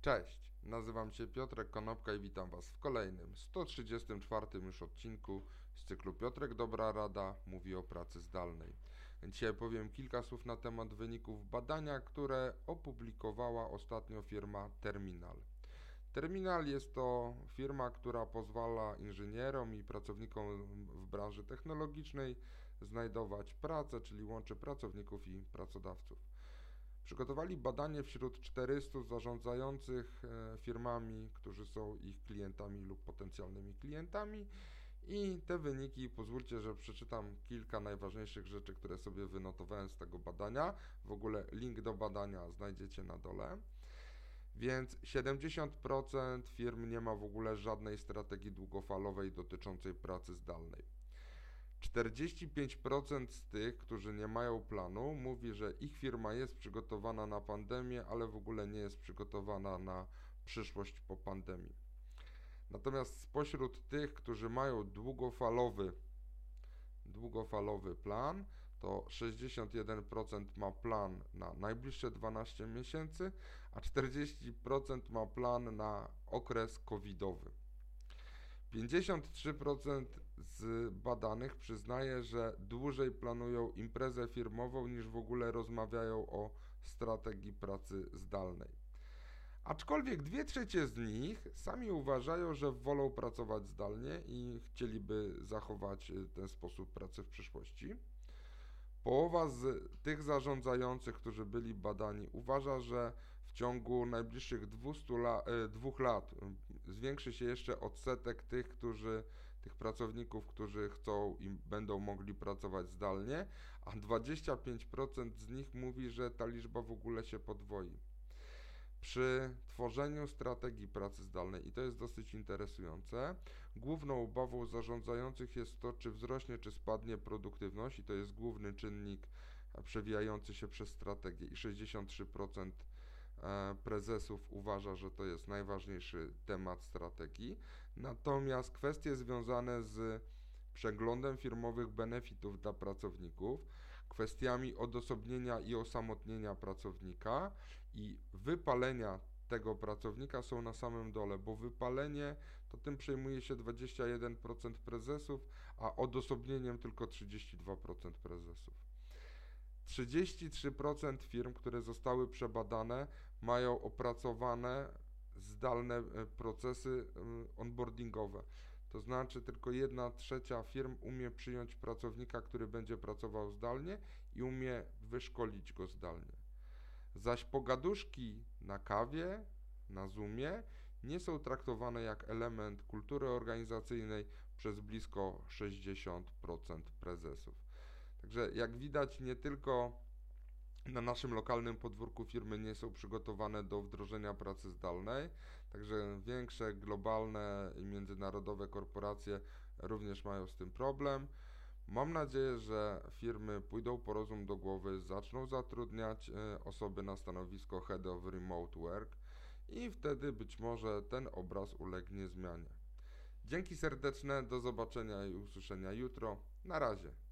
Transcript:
Cześć, nazywam się Piotrek Konopka i witam Was w kolejnym, 134 już odcinku z cyklu Piotrek Dobra Rada mówi o pracy zdalnej. Dzisiaj powiem kilka słów na temat wyników badania, które opublikowała ostatnio firma Terminal. Terminal jest to firma, która pozwala inżynierom i pracownikom w branży technologicznej znajdować pracę, czyli łączy pracowników i pracodawców. Przygotowali badanie wśród 400 zarządzających e, firmami, którzy są ich klientami lub potencjalnymi klientami. I te wyniki, pozwólcie, że przeczytam kilka najważniejszych rzeczy, które sobie wynotowałem z tego badania. W ogóle link do badania znajdziecie na dole. Więc 70% firm nie ma w ogóle żadnej strategii długofalowej dotyczącej pracy zdalnej. 45% z tych, którzy nie mają planu, mówi, że ich firma jest przygotowana na pandemię, ale w ogóle nie jest przygotowana na przyszłość po pandemii. Natomiast spośród tych, którzy mają długofalowy, długofalowy plan, to 61% ma plan na najbliższe 12 miesięcy, a 40% ma plan na okres covidowy. 53% z badanych przyznaje, że dłużej planują imprezę firmową niż w ogóle rozmawiają o strategii pracy zdalnej. Aczkolwiek dwie trzecie z nich sami uważają, że wolą pracować zdalnie i chcieliby zachować y, ten sposób pracy w przyszłości. Połowa z tych zarządzających, którzy byli badani, uważa, że w ciągu najbliższych 200 la, e, dwóch lat zwiększy się jeszcze odsetek tych, którzy, tych pracowników, którzy chcą i będą mogli pracować zdalnie, a 25% z nich mówi, że ta liczba w ogóle się podwoi. Przy tworzeniu strategii pracy zdalnej, i to jest dosyć interesujące, główną obawą zarządzających jest to, czy wzrośnie, czy spadnie produktywność, i to jest główny czynnik przewijający się przez strategię. I 63% e, prezesów uważa, że to jest najważniejszy temat strategii. Natomiast kwestie związane z przeglądem firmowych benefitów dla pracowników, kwestiami odosobnienia i osamotnienia pracownika i wypalenia tego pracownika są na samym dole, bo wypalenie to tym przejmuje się 21% prezesów, a odosobnieniem tylko 32% prezesów. 33% firm, które zostały przebadane, mają opracowane zdalne e, procesy e, onboardingowe. To znaczy tylko jedna trzecia firm umie przyjąć pracownika, który będzie pracował zdalnie i umie wyszkolić go zdalnie. Zaś pogaduszki na kawie, na Zoomie nie są traktowane jak element kultury organizacyjnej przez blisko 60% prezesów. Także jak widać, nie tylko na naszym lokalnym podwórku firmy nie są przygotowane do wdrożenia pracy zdalnej, także większe globalne i międzynarodowe korporacje również mają z tym problem. Mam nadzieję, że firmy pójdą po rozum do głowy, zaczną zatrudniać e, osoby na stanowisko Head of Remote Work i wtedy być może ten obraz ulegnie zmianie. Dzięki serdeczne, do zobaczenia i usłyszenia jutro. Na razie.